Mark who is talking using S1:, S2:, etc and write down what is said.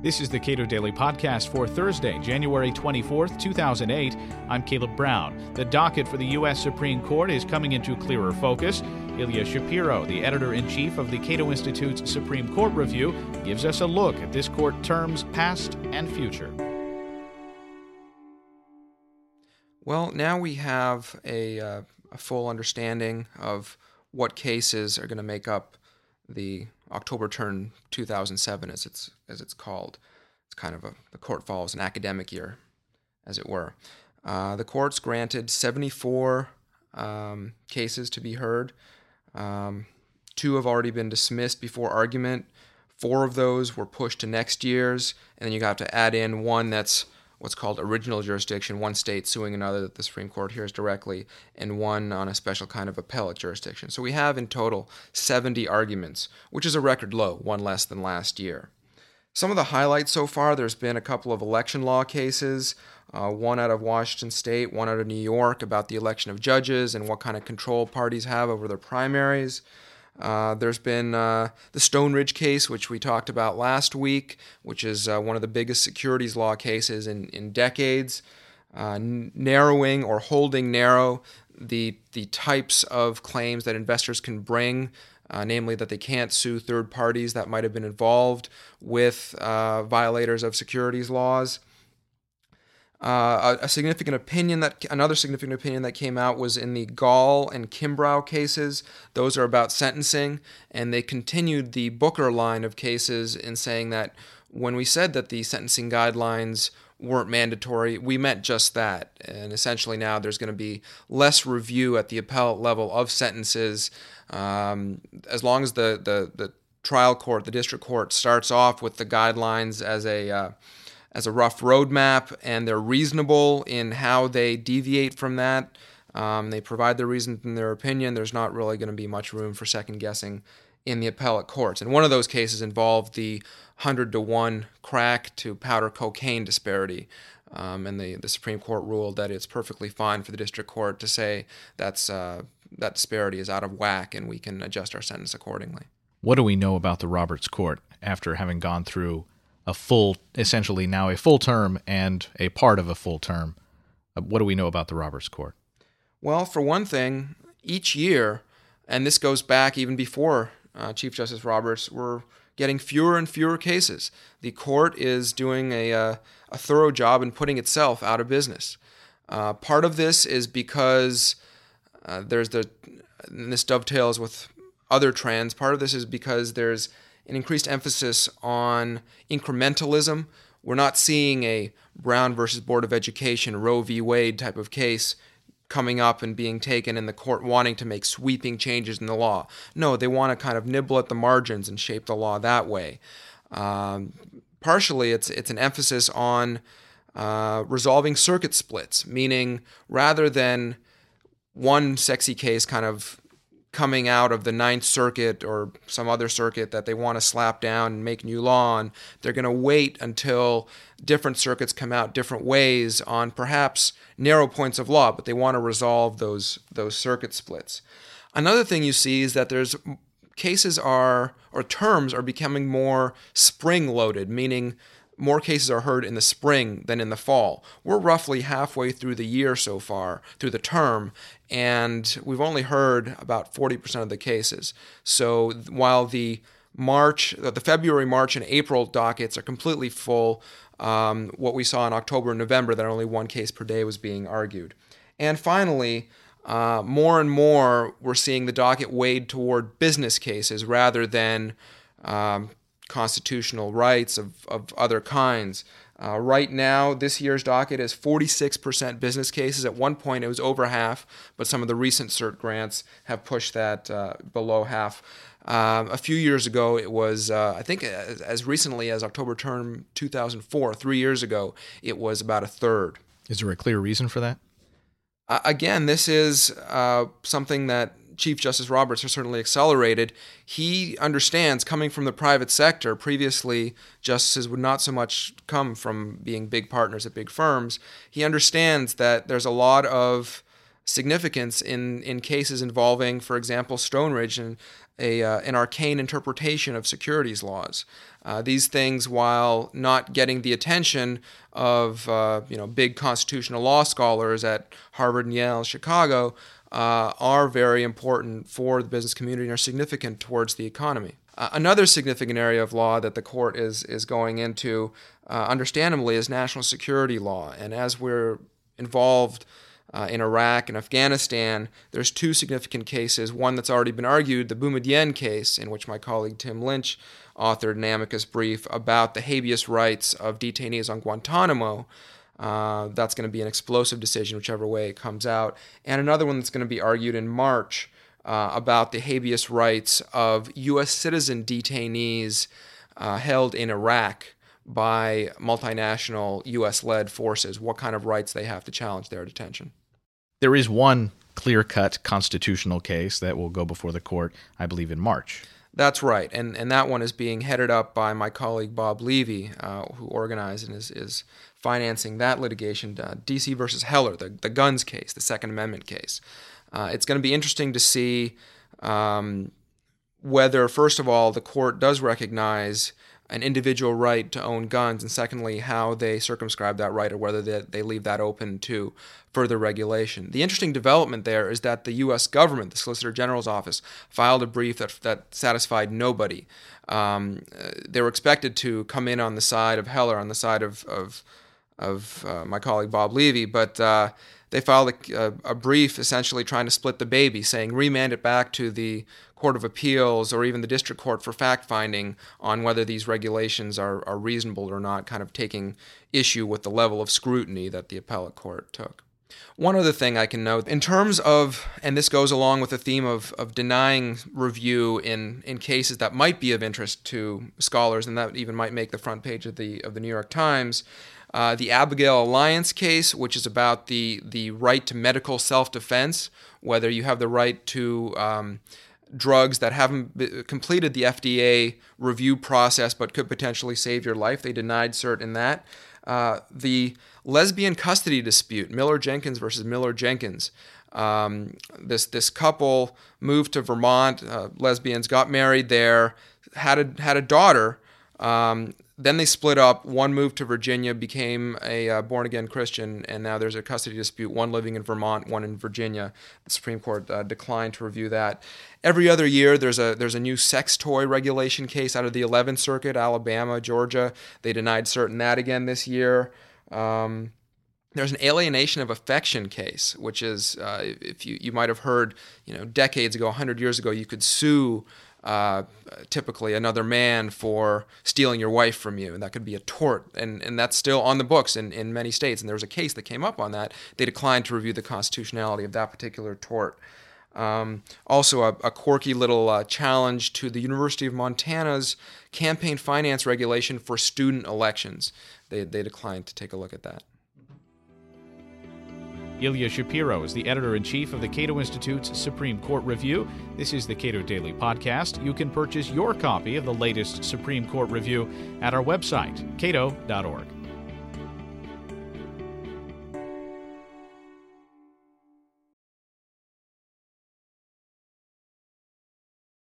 S1: This is the Cato Daily Podcast for Thursday, January 24th, 2008. I'm Caleb Brown. The docket for the U.S. Supreme Court is coming into clearer focus. Ilya Shapiro, the editor in chief of the Cato Institute's Supreme Court Review, gives us a look at this court term's past and future.
S2: Well, now we have a, uh, a full understanding of what cases are going to make up the October term 2007, as it's as it's called. It's kind of a the court follows an academic year, as it were. Uh, the courts granted 74 um, cases to be heard. Um, two have already been dismissed before argument. Four of those were pushed to next year's, and then you got to add in one that's what's called original jurisdiction, one state suing another that the Supreme Court hears directly, and one on a special kind of appellate jurisdiction. So we have in total 70 arguments, which is a record low, one less than last year. Some of the highlights so far there's been a couple of election law cases, uh, one out of Washington State, one out of New York about the election of judges and what kind of control parties have over their primaries. Uh, there's been uh, the Stoneridge case, which we talked about last week, which is uh, one of the biggest securities law cases in, in decades, uh, narrowing or holding narrow the, the types of claims that investors can bring. Uh, namely, that they can't sue third parties that might have been involved with uh, violators of securities laws. Uh, a, a, significant opinion that another significant opinion that came out was in the Gall and Kimbrough cases. Those are about sentencing, and they continued the Booker line of cases in saying that when we said that the sentencing guidelines weren't mandatory, we meant just that. And essentially, now there's going to be less review at the appellate level of sentences, um, as long as the, the the trial court, the district court, starts off with the guidelines as a uh, as a rough roadmap, and they're reasonable in how they deviate from that. Um, they provide their reason in their opinion. There's not really going to be much room for second guessing in the appellate courts. And one of those cases involved the 100 to 1 crack to powder cocaine disparity. Um, and the, the Supreme Court ruled that it's perfectly fine for the district court to say that's, uh, that disparity is out of whack and we can adjust our sentence accordingly.
S1: What do we know about the Roberts Court after having gone through a full, essentially now a full term and a part of a full term. Uh, what do we know about the Roberts Court?
S2: Well, for one thing, each year, and this goes back even before uh, Chief Justice Roberts, we're getting fewer and fewer cases. The court is doing a, uh, a thorough job in putting itself out of business. Uh, part of this is because uh, there's the, this dovetails with other trends. Part of this is because there's an increased emphasis on incrementalism. We're not seeing a Brown versus Board of Education, Roe v. Wade type of case coming up and being taken in the court wanting to make sweeping changes in the law. No, they want to kind of nibble at the margins and shape the law that way. Um, partially, it's it's an emphasis on uh, resolving circuit splits, meaning rather than one sexy case kind of coming out of the Ninth Circuit or some other circuit that they want to slap down and make new law on. They're going to wait until different circuits come out different ways on perhaps narrow points of law, but they want to resolve those those circuit splits. Another thing you see is that there's cases are or terms are becoming more spring loaded, meaning more cases are heard in the spring than in the fall. We're roughly halfway through the year so far, through the term, and we've only heard about 40% of the cases. So while the March, the February, March, and April dockets are completely full, um, what we saw in October and November, that only one case per day was being argued. And finally, uh, more and more, we're seeing the docket weighed toward business cases rather than um, constitutional rights of, of other kinds. Uh, right now, this year's docket is 46% business cases. At one point, it was over half, but some of the recent cert grants have pushed that uh, below half. Um, a few years ago, it was, uh, I think, as, as, recently as October term 2004, three years ago, it was about a third.
S1: Is there a clear reason for that?
S2: again, this is uh, something that Chief Justice Roberts has certainly accelerated. He understands coming from the private sector. Previously, justices would not so much come from being big partners at big firms. He understands that there's a lot of significance in, in cases involving, for example, Stoneridge and a, uh, an arcane interpretation of securities laws. Uh, these things, while not getting the attention of uh, you know big constitutional law scholars at Harvard and Yale, Chicago, uh, are very important for the business community and are significant towards the economy. Uh, another significant area of law that the court is is going into, uh, understandably, is national security law. And as we're involved uh, in Iraq and Afghanistan, there's two significant cases. One that's already been argued, the Boumediene case, in which my colleague Tim Lynch authored an amicus brief about the habeas rights of detainees on Guantanamo. Uh, that's going to be an explosive decision, whichever way it comes out. And another one that's going to be argued in March uh, about the habeas rights of U.S. citizen detainees uh, held in Iraq by multinational U.S. led forces, what kind of rights they have to challenge their detention.
S1: There is one clear cut constitutional case that will go before the court, I believe, in March.
S2: That's right, and and that one is being headed up by my colleague Bob Levy, uh, who organized and is, is financing that litigation, uh, DC versus Heller, the, the guns case, the Second Amendment case. Uh, it's going to be interesting to see um, whether, first of all, the court does recognize an individual right to own guns, and secondly, how they circumscribe that right or whether they, they leave that open to further regulation. The interesting development there is that the U.S. government, the Solicitor General's office, filed a brief that, that satisfied nobody. Um, uh, they were expected to come in on the side of Heller, on the side of, of, of uh, my colleague Bob Levy, but uh, they filed a, a, brief essentially trying to split the baby, saying remand it back to the Court of Appeals or even the district court for fact finding on whether these regulations are, are reasonable or not, kind of taking issue with the level of scrutiny that the appellate court took. One other thing I can note, in terms of, and this goes along with the theme of, of denying review in, in cases that might be of interest to scholars, and that even might make the front page of the of the New York Times. Uh, the Abigail Alliance case, which is about the the right to medical self defense, whether you have the right to um, drugs that haven't completed the FDA review process but could potentially save your life. They denied cert in that. Uh, the lesbian custody dispute, Miller Jenkins versus Miller Jenkins. Um, this this couple moved to Vermont. Uh, lesbians got married there, had a had a daughter. Um, then they split up. One moved to Virginia, became a uh, born again Christian, and now there's a custody dispute. One living in Vermont, one in Virginia. The Supreme Court uh, declined to review that. Every other year, there's a there's a new sex toy regulation case out of the 11th Circuit, Alabama, Georgia. They denied certain that again this year. Um, there's an alienation of affection case, which is uh, if you you might have heard, you know, decades ago, 100 years ago, you could sue uh, typically another man for stealing your wife from you, and that could be a tort, and, and that's still on the books in, in many states. And there was a case that came up on that. They declined to review the constitutionality of that particular tort. Um, also, a, a, quirky little uh, challenge to the University of Montana's campaign finance regulation for student elections. They, they declined to take a look at that.
S1: Ilya Shapiro is the editor in chief of the Cato Institute's Supreme Court Review. This is the Cato Daily Podcast. You can purchase your copy of the latest Supreme Court Review at our website, cato.org.